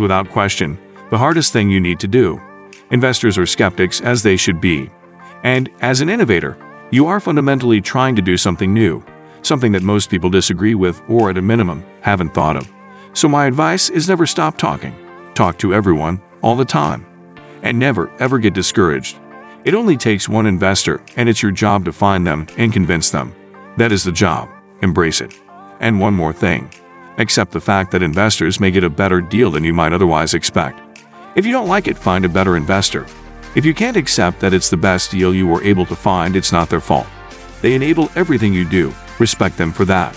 without question the hardest thing you need to do. Investors are skeptics as they should be. And as an innovator, you are fundamentally trying to do something new, something that most people disagree with or at a minimum haven't thought of. So my advice is never stop talking. Talk to everyone all the time. And never ever get discouraged. It only takes one investor and it's your job to find them and convince them. That is the job. Embrace it. And one more thing. Accept the fact that investors may get a better deal than you might otherwise expect. If you don't like it, find a better investor. If you can't accept that it's the best deal you were able to find, it's not their fault. They enable everything you do. Respect them for that.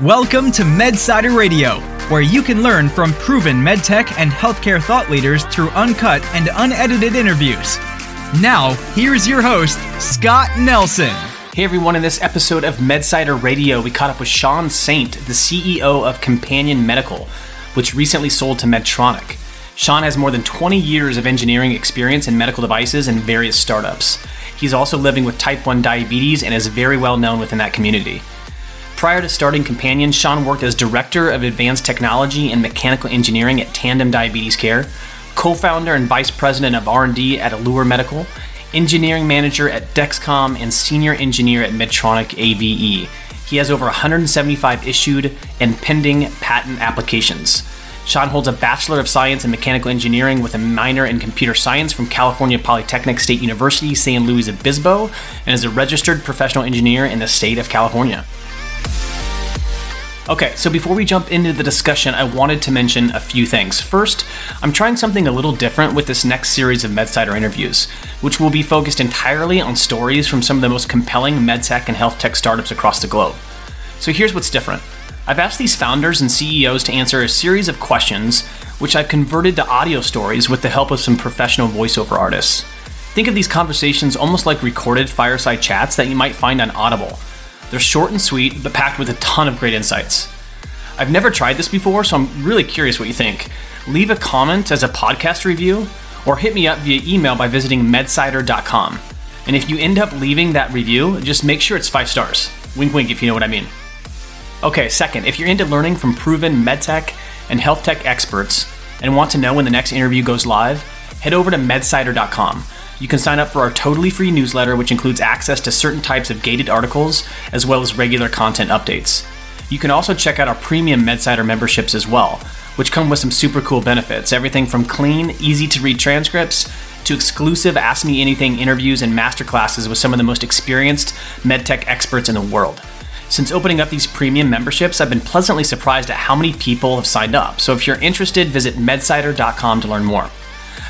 Welcome to MedSider Radio, where you can learn from proven medtech and healthcare thought leaders through uncut and unedited interviews. Now, here's your host, Scott Nelson. Hey everyone, in this episode of MedSider Radio, we caught up with Sean Saint, the CEO of Companion Medical, which recently sold to Medtronic. Sean has more than 20 years of engineering experience in medical devices and various startups. He's also living with type 1 diabetes and is very well known within that community. Prior to starting Companion, Sean worked as Director of Advanced Technology and Mechanical Engineering at Tandem Diabetes Care, co-founder and Vice President of R&D at Allure Medical, Engineering Manager at Dexcom, and Senior Engineer at Medtronic AVE. He has over 175 issued and pending patent applications. Sean holds a Bachelor of Science in Mechanical Engineering with a minor in Computer Science from California Polytechnic State University, San Luis Obispo, and is a registered professional engineer in the state of California. Okay, so before we jump into the discussion, I wanted to mention a few things. First, I'm trying something a little different with this next series of MedSider interviews, which will be focused entirely on stories from some of the most compelling medtech and health tech startups across the globe. So here's what's different. I've asked these founders and CEOs to answer a series of questions, which I've converted to audio stories with the help of some professional voiceover artists. Think of these conversations almost like recorded fireside chats that you might find on Audible they're short and sweet, but packed with a ton of great insights. I've never tried this before, so I'm really curious what you think. Leave a comment as a podcast review, or hit me up via email by visiting medsider.com. And if you end up leaving that review, just make sure it's five stars. Wink, wink, if you know what I mean. Okay, second, if you're into learning from proven medtech and health tech experts and want to know when the next interview goes live, head over to medsider.com. You can sign up for our totally free newsletter, which includes access to certain types of gated articles as well as regular content updates. You can also check out our premium MedSider memberships as well, which come with some super cool benefits everything from clean, easy to read transcripts to exclusive Ask Me Anything interviews and masterclasses with some of the most experienced medtech experts in the world. Since opening up these premium memberships, I've been pleasantly surprised at how many people have signed up. So if you're interested, visit medsider.com to learn more.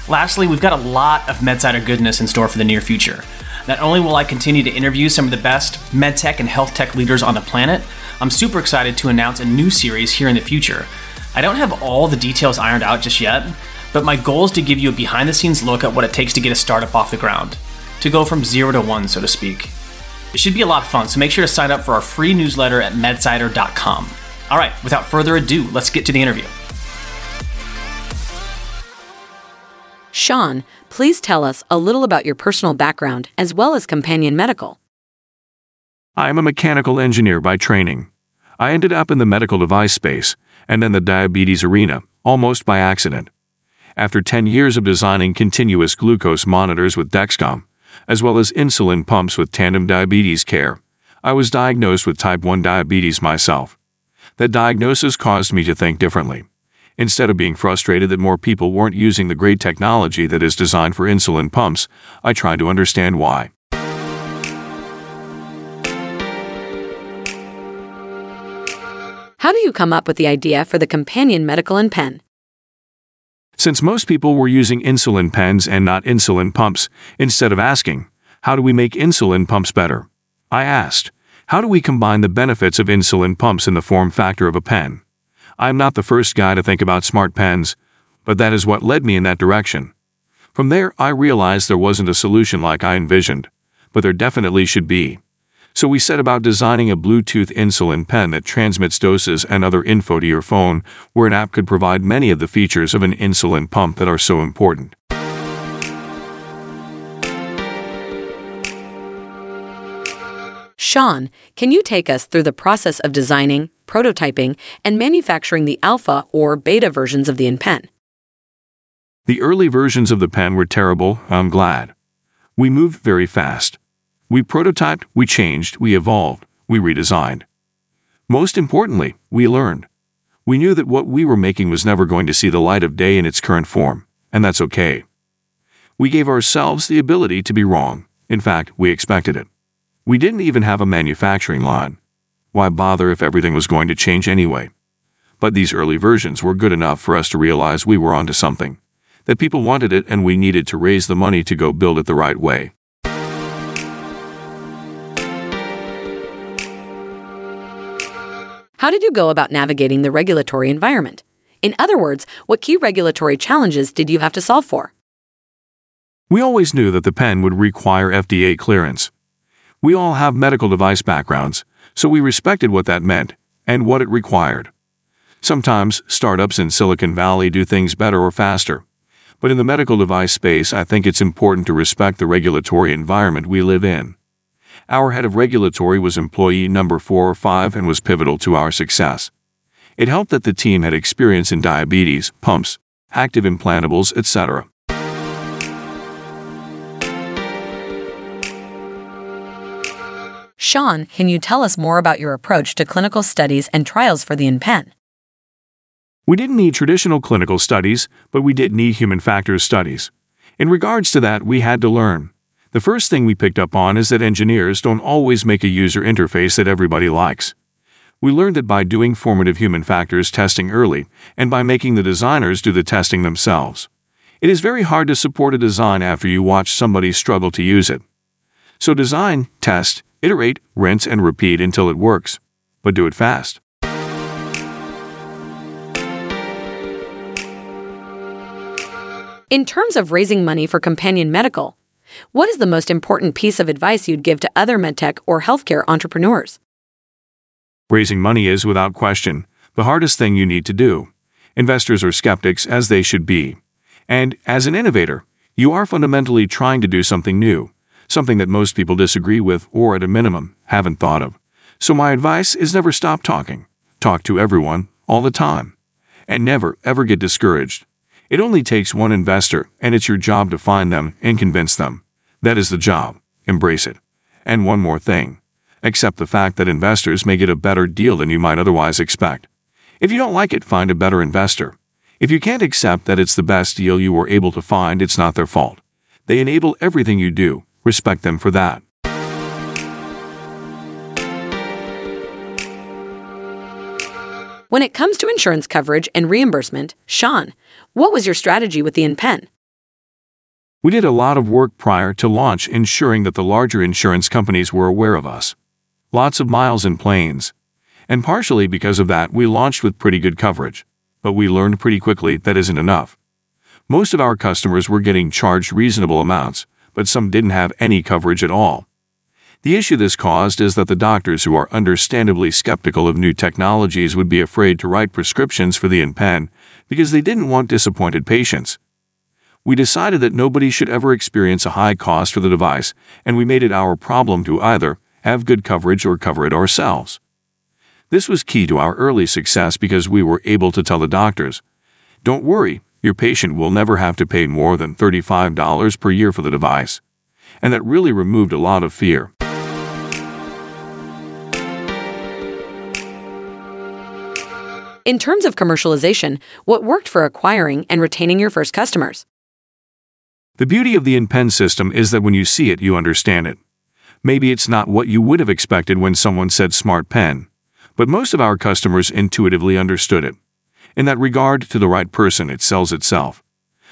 Lastly, we've got a lot of MedSider goodness in store for the near future. Not only will I continue to interview some of the best medtech and health tech leaders on the planet, I'm super excited to announce a new series here in the future. I don't have all the details ironed out just yet, but my goal is to give you a behind the scenes look at what it takes to get a startup off the ground, to go from zero to one, so to speak. It should be a lot of fun, so make sure to sign up for our free newsletter at medsider.com. All right, without further ado, let's get to the interview. Sean, please tell us a little about your personal background as well as Companion Medical. I am a mechanical engineer by training. I ended up in the medical device space and then the diabetes arena, almost by accident. After 10 years of designing continuous glucose monitors with Dexcom, as well as insulin pumps with Tandem Diabetes Care, I was diagnosed with type 1 diabetes myself. That diagnosis caused me to think differently. Instead of being frustrated that more people weren't using the great technology that is designed for insulin pumps, I tried to understand why. How do you come up with the idea for the companion medical InPen? Since most people were using insulin pens and not insulin pumps, instead of asking, How do we make insulin pumps better? I asked, How do we combine the benefits of insulin pumps in the form factor of a pen? I'm not the first guy to think about smart pens, but that is what led me in that direction. From there, I realized there wasn't a solution like I envisioned, but there definitely should be. So we set about designing a Bluetooth insulin pen that transmits doses and other info to your phone, where an app could provide many of the features of an insulin pump that are so important. Sean, can you take us through the process of designing, prototyping, and manufacturing the alpha or beta versions of the InPen. The early versions of the pen were terrible, I'm glad. We moved very fast. We prototyped, we changed, we evolved, we redesigned. Most importantly, we learned. We knew that what we were making was never going to see the light of day in its current form, and that's okay. We gave ourselves the ability to be wrong. In fact, we expected it. We didn't even have a manufacturing line. Why bother if everything was going to change anyway? But these early versions were good enough for us to realize we were onto something that people wanted it and we needed to raise the money to go build it the right way. How did you go about navigating the regulatory environment? In other words, what key regulatory challenges did you have to solve for? We always knew that the pen would require FDA clearance. We all have medical device backgrounds, so we respected what that meant and what it required. Sometimes startups in Silicon Valley do things better or faster. But in the medical device space, I think it's important to respect the regulatory environment we live in. Our head of regulatory was employee number four or five and was pivotal to our success. It helped that the team had experience in diabetes, pumps, active implantables, etc. Sean, can you tell us more about your approach to clinical studies and trials for the InPen? We didn't need traditional clinical studies, but we did need human factors studies. In regards to that, we had to learn. The first thing we picked up on is that engineers don't always make a user interface that everybody likes. We learned that by doing formative human factors testing early and by making the designers do the testing themselves. It is very hard to support a design after you watch somebody struggle to use it. So design, test, iterate, rinse, and repeat until it works. But do it fast. In terms of raising money for Companion Medical, what is the most important piece of advice you'd give to other medtech or healthcare entrepreneurs? Raising money is, without question, the hardest thing you need to do. Investors are skeptics, as they should be. And, as an innovator, you are fundamentally trying to do something new, something that most people disagree with or, at a minimum, haven't thought of. So, my advice is never stop talking. Talk to everyone, all the time. And never, ever get discouraged. It only takes one investor, and it's your job to find them and convince them. That is the job. Embrace it. And one more thing. Accept the fact that investors may get a better deal than you might otherwise expect. If you don't like it, find a better investor. If you can't accept that it's the best deal you were able to find, it's not their fault. They enable everything you do. Respect them for that. When it comes to insurance coverage and reimbursement, Sean, what was your strategy with the InPen? We did a lot of work prior to launch ensuring that the larger insurance companies were aware of us. Lots of miles and planes. And partially because of that, we launched with pretty good coverage. But we learned pretty quickly that isn't enough. Most of our customers were getting charged reasonable amounts, but some didn't have any coverage at all. The issue this caused is that the doctors who are understandably skeptical of new technologies would be afraid to write prescriptions for the InPen because they didn't want disappointed patients. We decided that nobody should ever experience a high cost for the device, and we made it our problem to either have good coverage or cover it ourselves. This was key to our early success because we were able to tell the doctors, Don't worry, your patient will never have to pay more than $35 per year for the device. And that really removed a lot of fear. In terms of commercialization, what worked for acquiring and retaining your first customers? The beauty of the InPen system is that when you see it, you understand it. Maybe it's not what you would have expected when someone said smart pen, but most of our customers intuitively understood it. In that regard, to the right person, it sells itself.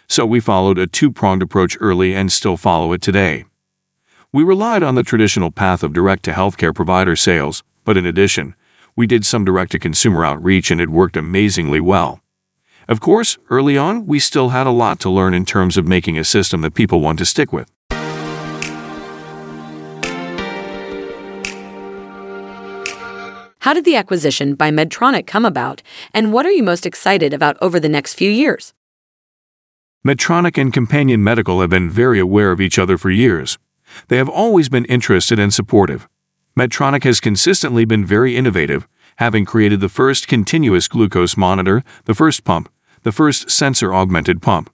So we followed a two pronged approach early and still follow it today. We relied on the traditional path of direct to healthcare provider sales, but in addition, we did some direct to consumer outreach and it worked amazingly well. Of course, early on, we still had a lot to learn in terms of making a system that people want to stick with. How did the acquisition by Medtronic come about, and what are you most excited about over the next few years? Medtronic and Companion Medical have been very aware of each other for years. They have always been interested and supportive. Medtronic has consistently been very innovative, having created the first continuous glucose monitor, the first pump, the first sensor augmented pump,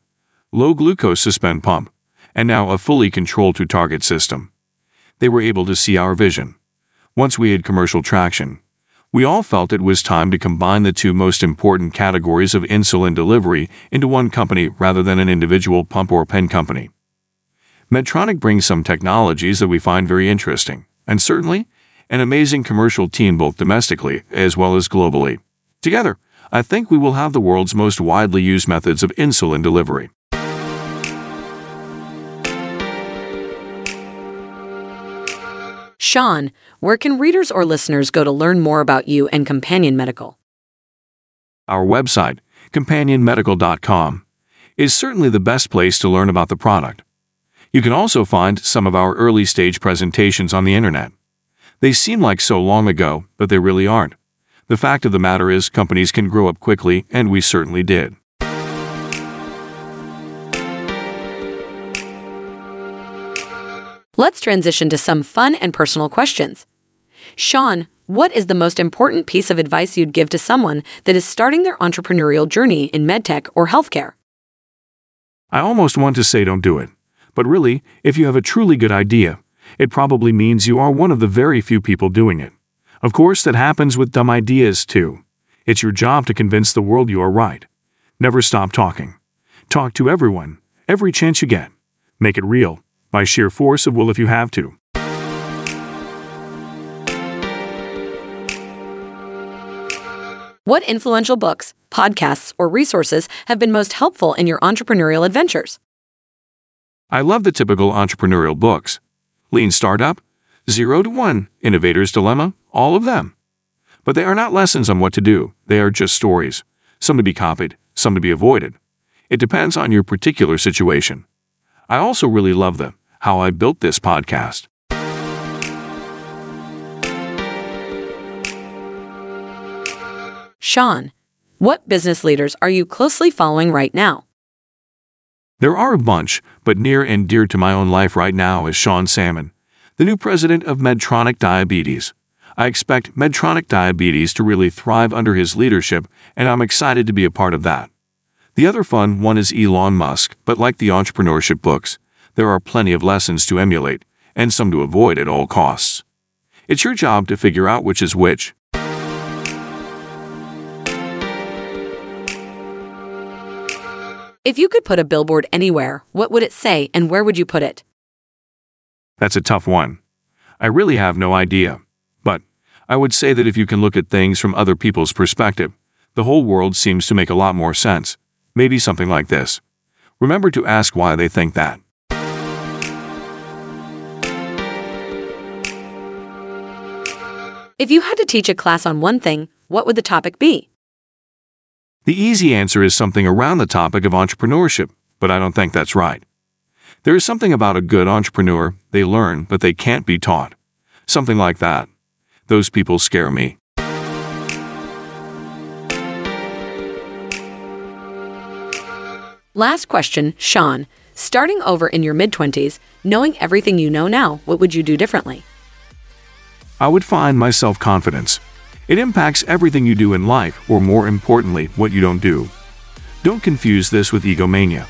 low glucose suspend pump, and now a fully controlled to target system. They were able to see our vision. Once we had commercial traction, we all felt it was time to combine the two most important categories of insulin delivery into one company rather than an individual pump or pen company. Medtronic brings some technologies that we find very interesting, and certainly an amazing commercial team both domestically as well as globally. Together, I think we will have the world's most widely used methods of insulin delivery. Sean, where can readers or listeners go to learn more about you and Companion Medical? Our website, companionmedical.com, is certainly the best place to learn about the product. You can also find some of our early stage presentations on the internet. They seem like so long ago, but they really aren't. The fact of the matter is, companies can grow up quickly, and we certainly did. Let's transition to some fun and personal questions. Sean, what is the most important piece of advice you'd give to someone that is starting their entrepreneurial journey in medtech or healthcare? I almost want to say don't do it. But really, if you have a truly good idea, it probably means you are one of the very few people doing it. Of course, that happens with dumb ideas too. It's your job to convince the world you are right. Never stop talking. Talk to everyone, every chance you get. Make it real by sheer force of will if you have to. What influential books, podcasts, or resources have been most helpful in your entrepreneurial adventures? I love the typical entrepreneurial books Lean Startup, Zero to One, Innovator's Dilemma, all of them. But they are not lessons on what to do, they are just stories, some to be copied, some to be avoided. It depends on your particular situation. I also really love the how I built this podcast. Sean, what business leaders are you closely following right now? There are a bunch, but near and dear to my own life right now is Sean Salmon, the new president of Medtronic Diabetes. I expect Medtronic Diabetes to really thrive under his leadership, and I'm excited to be a part of that. The other fun one is Elon Musk, but like the entrepreneurship books, there are plenty of lessons to emulate and some to avoid at all costs. It's your job to figure out which is which. If you could put a billboard anywhere, what would it say and where would you put it? That's a tough one. I really have no idea. But I would say that if you can look at things from other people's perspective, the whole world seems to make a lot more sense. Maybe something like this. Remember to ask why they think that. If you had to teach a class on one thing, what would the topic be? The easy answer is something around the topic of entrepreneurship, but I don't think that's right. There is something about a good entrepreneur, they learn, but they can't be taught. Something like that. Those people scare me. Last question, Sean. Starting over in your mid 20s, knowing everything you know now, what would you do differently? I would find my self confidence. It impacts everything you do in life, or more importantly, what you don't do. Don't confuse this with egomania.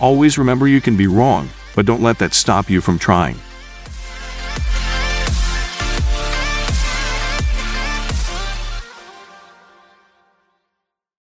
Always remember you can be wrong, but don't let that stop you from trying.